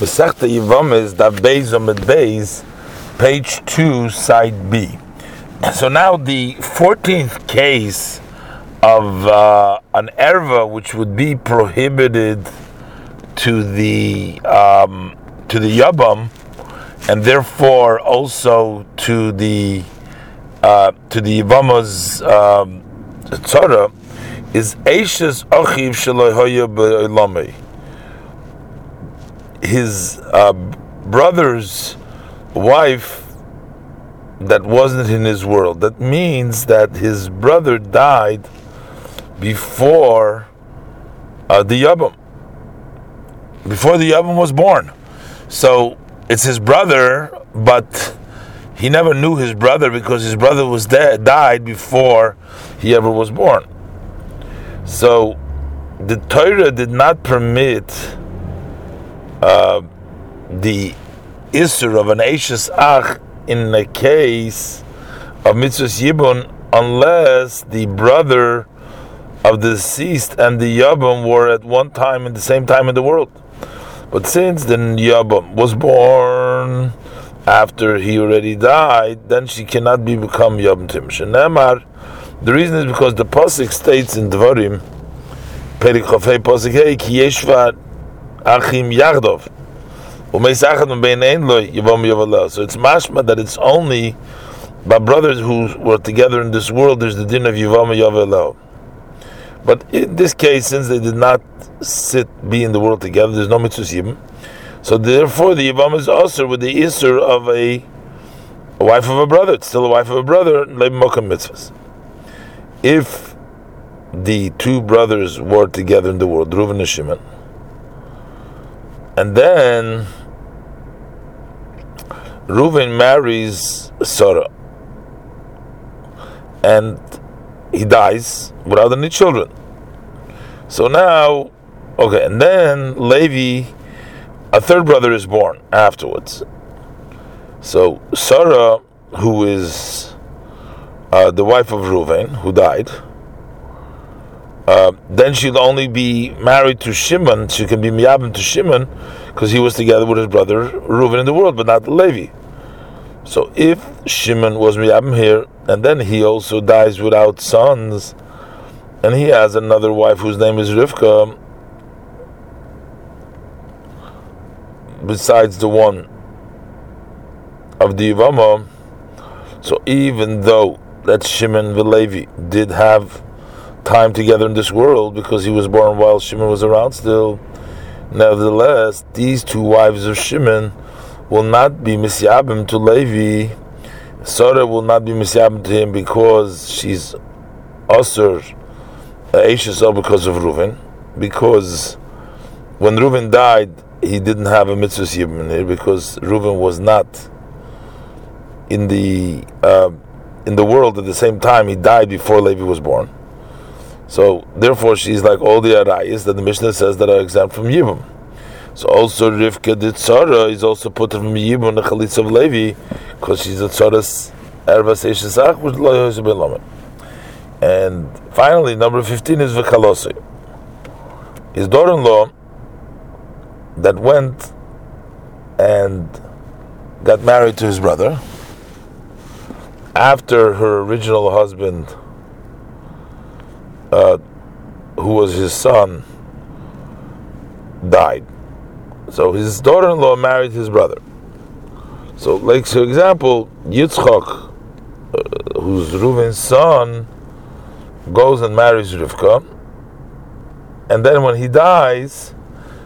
Masechta Yivam is that Beis Amid Beis, page 2, side B. So now the 14th case of uh, an erva which would be prohibited to the um, to the Yabam, and therefore also to the uh, to the Yivama's um, tzara, is Eishes Achiv Shaloi his uh, brother's wife that wasn't in his world. That means that his brother died before uh, the Yabam, before the Yabam was born. So it's his brother, but he never knew his brother because his brother was dead, died before he ever was born. So the Torah did not permit uh, the Isser of an Ashes Ach in the case of Mitzvah Yibun unless the brother of the deceased and the Yabam were at one time in the same time in the world. But since the Yabam was born after he already died, then she cannot be become Yabam Timsha. Nemar, the reason is because the Pasik states in Dvarim, Perikofei Pasik Hey, Ki Yeshvat Achim Yardov. So it's mashma that it's only by brothers who were together in this world, there's the din of Yivam Yavelah. But in this case, since they did not sit, be in the world together, there's no mitzvah So therefore, the Yivam is also with the Isser of a, a, wife of a brother. It's still a wife of a brother, mitzvahs. If the two brothers were together in the world, Reuven and Shimon, and then Reuven marries Sarah, and he dies without any children. So now, okay, and then Levi, a third brother is born afterwards. So Sarah, who is uh, the wife of Reuven, who died, uh, then she'll only be married to Shimon. She can be miyabim to Shimon because he was together with his brother Reuven in the world, but not Levi. So if Shimon was miyabim here, and then he also dies without sons, and he has another wife whose name is Rivka, besides the one of the Yivama, so even though that Shimon the Levi did have time together in this world because he was born while Shimon was around still. Nevertheless, these two wives of Shimon will not be misyabim to Levi. Sarah will not be misyabim to him because she's usher Aishas because of Reuven. Because when Reuven died, he didn't have a mitzvah yibim here because Reuven was not in the uh, in the world at the same time. He died before Levi was born. So therefore, she's like all the arayas that the Mishnah says that are exempt from yibum. So also Rivka the tzara is also put from yibum the chalitz of Levi because she's a tzaras ervas eshesach which lo And finally, number fifteen is v'kalosi. His daughter-in-law that went and got married to his brother after her original husband uh, who was his son, died. So his daughter-in-law married his brother. So, like for example, Yitzchak, uh, who's Reuven's son, goes and marries Rivka, and then when he dies,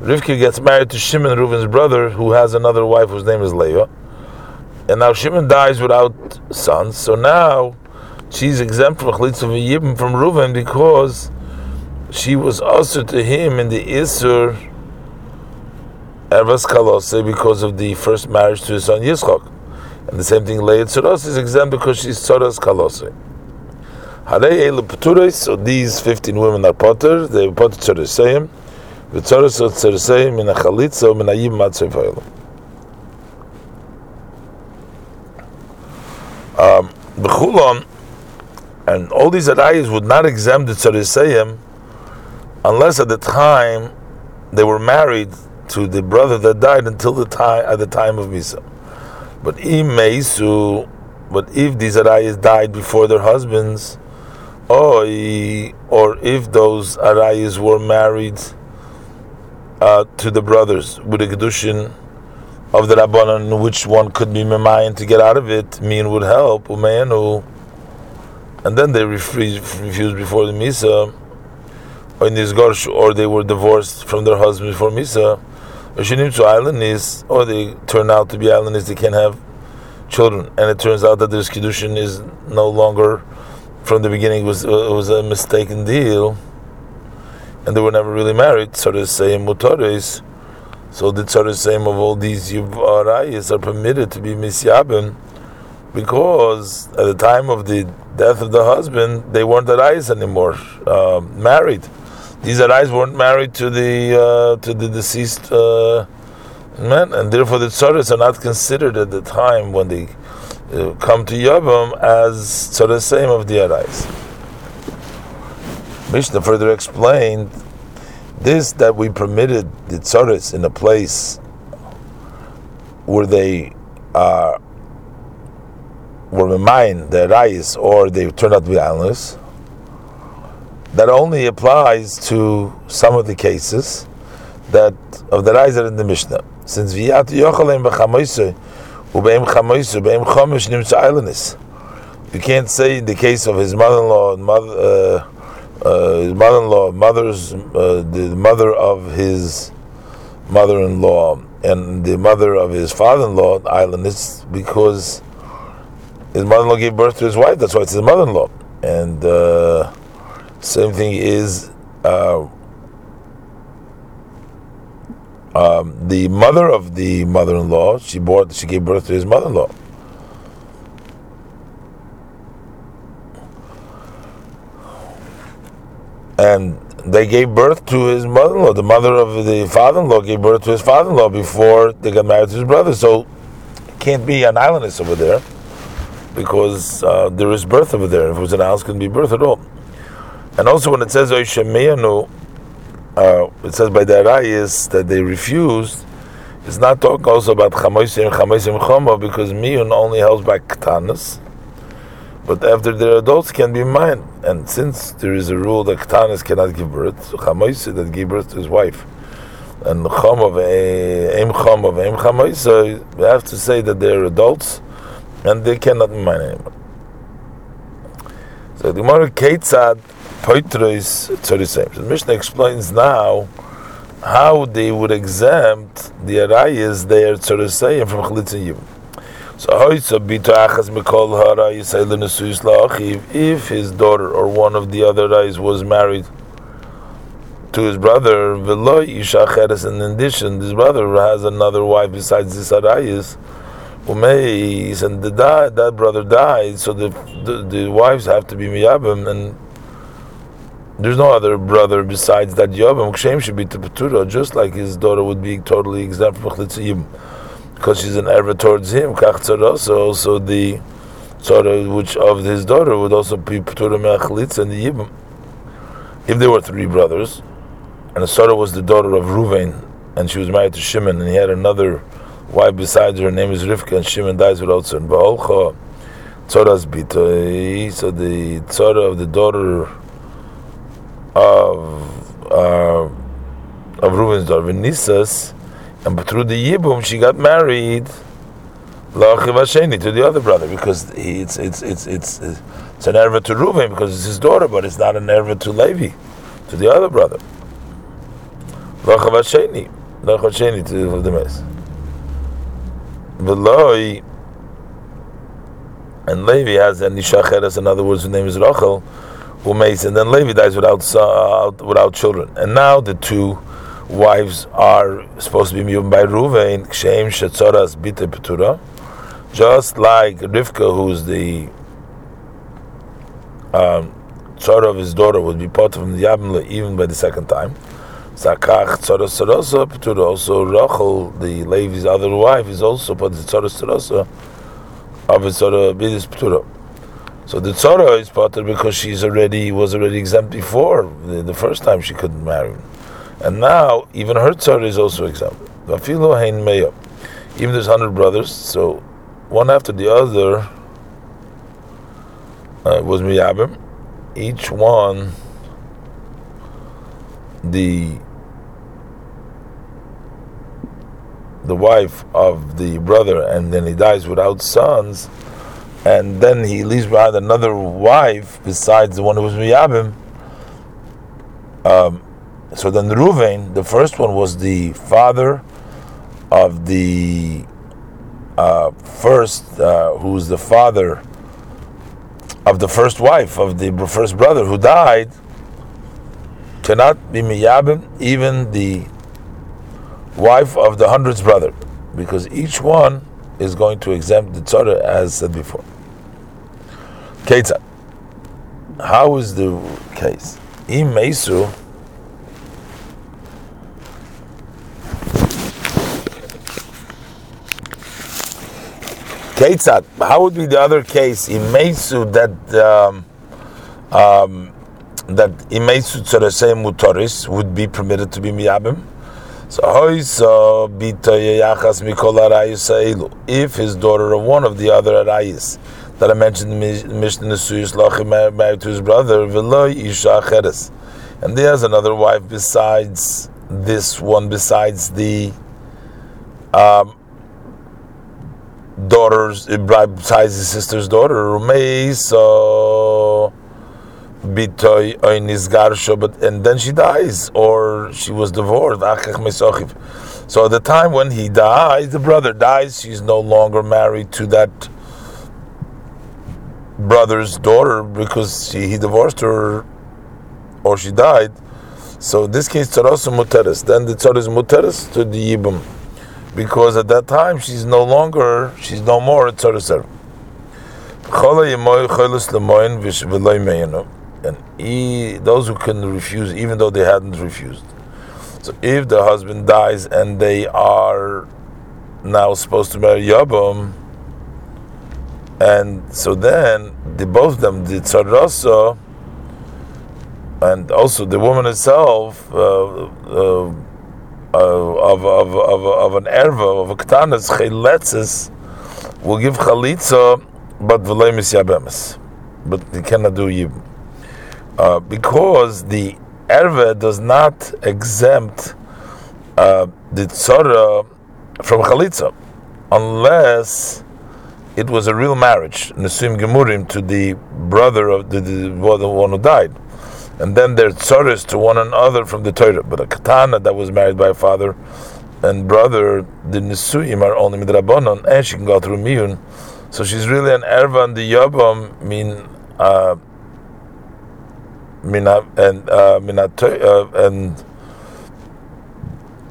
Rivka gets married to Shimon, Reuven's brother, who has another wife whose name is Leah. And now Shimon dies without sons. So now she's exempt from Yibim from Reuven because she was also to him in the Isur Ervas Kalose because of the first marriage to his son Yitzchak. And the same thing, Leah Tzuros is exempt because she's Tzuros Kalose. So these 15 women are potter, they are potter Tzuroseim, V'tzuros Tzuroseim in a Chalitza, min Ayim Matzei Um, B'chulon, and all these arayas would not exempt the tzarisayim unless at the time they were married to the brother that died until the time at the time of Misa. But but if these arayas died before their husbands, or or if those arayas were married uh, to the brothers with a kedushin of the rabbanon, which one could be memayin to get out of it, mean would help umeyanu, and then they refused, before the misa, or in this gorsh, or they were divorced from their husband before misa. Shinim to islandists, or they turn out to be islandists, they can't have children, and it turns out that this kedushin is no longer from the beginning was uh, was a mistaken deal, and they were never really married. So the same mutaris. So the tzara same of all these yuvarayis are permitted to be misyabim because at the time of the death of the husband, they weren't arayis anymore, uh, married. These arayis weren't married to the uh, to the deceased uh, man, and therefore the tzaras are not considered at the time when they uh, come to Yavam as tzaras same of the arayis. Mishnah further explained this that we permitted the tzaras in a place where they are were mine the arayis or they turned out to be islanders that only applies to some of the cases that of the Reiser in the Mishnah. Since Viyat Yochalim b'chamoise ubeim chamoise ubeim chomish nimtza islandis. You can't say in the case of his mother-in-law, mother, uh, uh, his mother-in-law, mother's, uh, the mother of his mother-in-law, and the mother of his father-in-law, islandis, because his mother-in-law gave birth to his wife. That's why it's his mother-in-law, and. Uh, same thing is uh, um, the mother of the mother-in-law. She bore, she gave birth to his mother-in-law. And they gave birth to his mother-in-law. The mother of the father-in-law gave birth to his father-in-law before they got married to his brother. So, can't be an islandess over there because uh, there is birth over there. If it was an island, couldn't be birth at all. And also when it says Oishemeyanu, uh, it says by the Arayis that they refused, it's not talking also about Chamoisim, Chamoisim Choma, because Miyun only helps by Ktanas. But after they're adults can be mine. And since there is a rule that Ktanas cannot give birth, Chamoisim that gave birth to his wife, and Aim Choma, Aim Chamoisim, we have to say that they're adults and they cannot be mine anymore. So the Gemara Ketzad Poitros Tzorisem. So the Mishnah explains now how they would exempt the arayas there Tzorisem from Chalitz and So Hoytza Bito Achas Mikol Harayis Eilenesuyis La'achiv, if his daughter or one of the other arayas was married to his brother, Veloy Ishacheres, in addition, this brother has another wife besides this arayas, Umeis, and the, that brother died, so the, the, the wives have to be miyabim, and there's no other brother besides that Yobam. Kshem should be to Petura, just like his daughter would be totally exempt from Chlitziyim, because she's an erva towards him. Kach also the Tzara which of his daughter would also be Petura Me'achlitz and the Yibam. If there were three brothers, and Sarah was the daughter of Ruvain, and she was married to Shimon, and he had another wife besides her, name is Rivka, and Shimon dies without son. Ba'olcha Tzara's bitoi, so the Tzara of the daughter of uh, of Reuben's daughter Nisas, and through the Yibum she got married to the other brother because he, it's it's it's it's it's an erva to Reuben because it's his daughter, but it's not an erva to Levi, to the other brother. Lachavasheni, lachavasheni to the mess. Veloy and Levi has an Nishacheres, in other words, his name is Rachel Umeis, and then Levi dies without uh, without children. And now the two wives are supposed to be moved by Ruvain, Kshem Shetzoras Bite Petura, just like Rivka, who's the um, of his daughter, would be part of the Yabimla even by the second time. Zakach Tzoros Tzoros Petura, also Rachel, the Levi's other wife, is also part of the Tzoros Tzoros of Tzorah Bidis Petura. So the tzara is potter because she's already was already exempt before the, the, first time she couldn't marry. Him. And now, even her tzara is also exempt. Even there's 100 brothers, so one after the other uh, was miyabim. Each one, the the wife of the brother, and then he dies without sons, and then he leaves behind another wife besides the one who was miyabim. Um, so then Ruvain, the first one was the father of the uh, first, uh, who's the father of the first wife of the first brother who died, cannot be miyabim, even the wife of the hundredth brother, because each one is going to exempt the tzara as said before. Ketzat. How is the case? Im Mesu. Ketzat. How would be the other case? Im Mesu that um, um, that Imesu Mutoris would be permitted to be Miyabim? So if his daughter of one of the other arayis that I mentioned in Mishnah Nesuyis Lachim married to his brother, and he has another wife besides this one, besides the um, daughter's, besides his sister's daughter, so bitoy oinizgarsho, but and then she dies or she was divorced. So at the time when he dies, the brother dies. She's no longer married to that brother's daughter because she, he divorced her or she died. So in this case, tzarosu muteres. Then the tzar is muteres to the yibum, because at that time she's no longer, she's no more a tzaraser and he, those who couldn't refuse, even though they hadn't refused. So if the husband dies and they are now supposed to marry Yabam, and so then the both of them the tzarasa, and also the woman herself uh, uh, uh, of, of, of, of an erva of a ktanas chayletzes will give chalitza, but v'loy misyabemes, but he cannot do yibum. Uh, because the erve does not exempt uh, the tzara from chalitza, unless it was a real marriage, nesuim gemurim, to the brother of the, the, the one who died, and then their tzaras to one another from the Torah. But a katana that was married by a father and brother, the nesuim are only midrabanon, and she can go through miyun. So she's really an erva and the yabam mean. Uh, mina and uh, and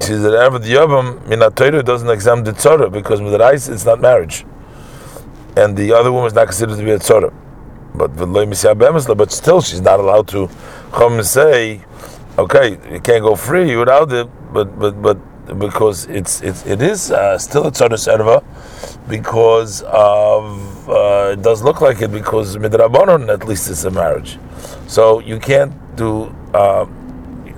she said ever the yavam mina doesn't exempt the tzara because with the rice it's not marriage, and the other woman is not considered to be a tzara. But but still she's not allowed to come and say, okay, you can't go free without it. But but but because it's it's it is uh, still a tzara serva because of uh, it does look like it because midrabanon at least it's a marriage. So you can't do uh,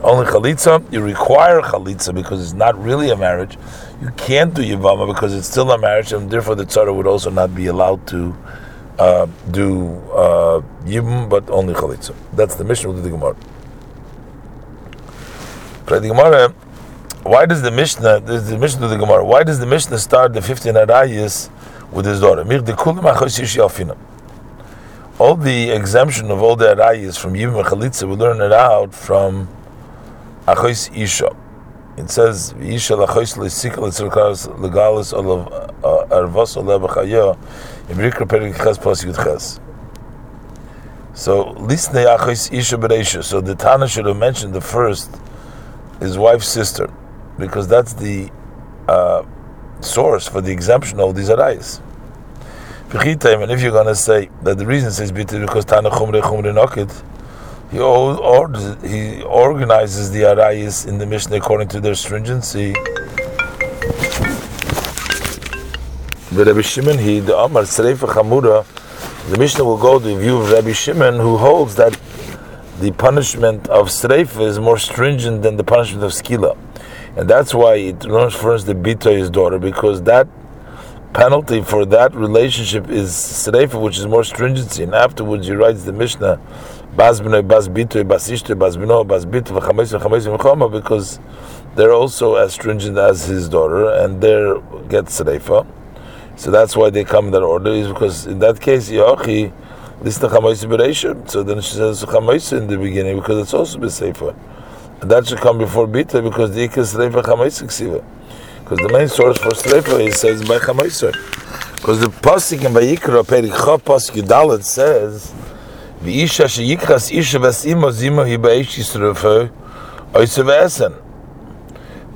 only chalitza. You require chalitza because it's not really a marriage. You can't do yivama because it's still a marriage, and therefore the tzara would also not be allowed to uh, do uh, but only chalitza. That's the mission of the Gemara. The Gemara. Why does the Mishnah? This is the Mishnah of the Gemara. Why does the Mishnah start the 15 arayis with his daughter? all the exemption of all the arayas from Yibim Chalitza, we learn it out from Achois Isha. It says, Isha lachois lesikal etzirkas legalis olav uh, arvos olav chaya imrikra perik ches plus yud ches. So, lisnei Achois Isha bereisha. So the Tana should have mentioned the first, his wife's sister, because that's the uh, source for the exemption of these arayas and if you're going to say that the reason says because Tana Chumre Chumre Nokit, he, he organizes the arayis in the Mishnah according to their stringency. The Rabbi Shimon, he the Amar Serefa Chamura, the Mishnah will go the view of Rabbi Shimon, who holds that the punishment of Sreifa is more stringent than the punishment of Skila. And that's why it refers the Bita, his daughter, because that penalty for that relationship is Sreifa, which is more stringency. And afterwards he writes the Mishnah, Bas Bas Bitoy, Bas Bas B'no, Bas Bito, because they're also as stringent as his daughter, and they get Sreifa. So that's why they come in that order, is because in that case, Yochi, this the Chamaisa Bereshim. So then she says Chamaisa in the beginning because it's also Besefer. That should come before Bita because the Ikas Reifa Chamaisa Ksiva. Because the main source for Sreifa is says by Chamaisa. Because the pasuk in Vayikra, Perik Chav Pasik Yudalet says, V'isha sheyikhas isha vasimo zimo hi ba'esh yisrufo, oisu v'esen.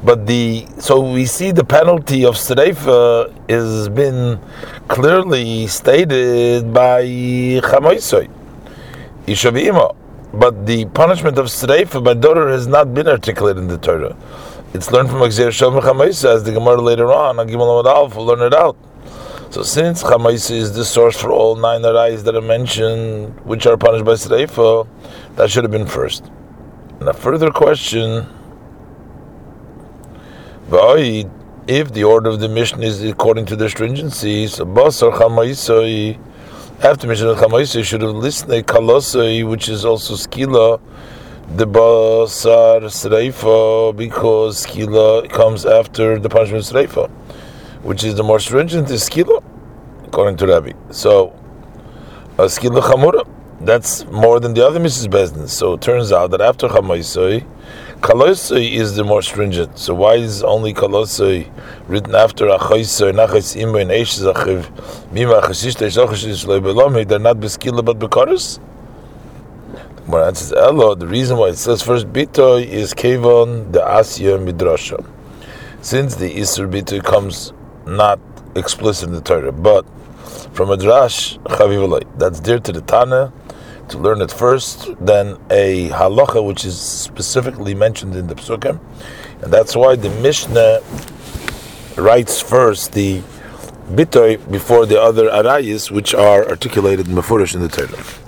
But the so we see the penalty of Sreifa has been clearly stated by Chamoisoi, Ishavima. But the punishment of Sreifa by daughter has not been articulated in the Torah. It's learned from Exer Shalom Chamoisa, as the Gemara later on, Agimel Alf will learn it out. So since Chamoisa is the source for all nine arais that are mentioned, which are punished by Sreifa, that should have been first. And a further question if the order of the mission is according to the stringency, so basar chamaisoi, after mission of chamaisoi should have listened to kalosoi, which is also skila, the basar sreifa, because skila comes after the punishment sreifa, which is the more stringent is skila, according to Rabbi. So, a skila chamura, that's more than the other Mrs. Bezdin. So it turns out that after chamaisoi, Kalosoi is the more stringent. So why is only Kalosoi written after Achoisoi, Nachos Imo, and Eish Zachiv, Mima Chasishte, Shachashish Lebelomi, they're not Beskila but Bekaris? When it says Elo, the reason why it says first Bitoy is Kevon, the Asya Midrasha. Since the Isser Bitoy comes not explicit in the Torah, but from a Drash, Chavivalai, that's dear to the Tana, to learn it first, then a halacha which is specifically mentioned in the psukim, and that's why the Mishnah writes first the bitoy before the other arayis which are articulated in Mefurish in the Torah.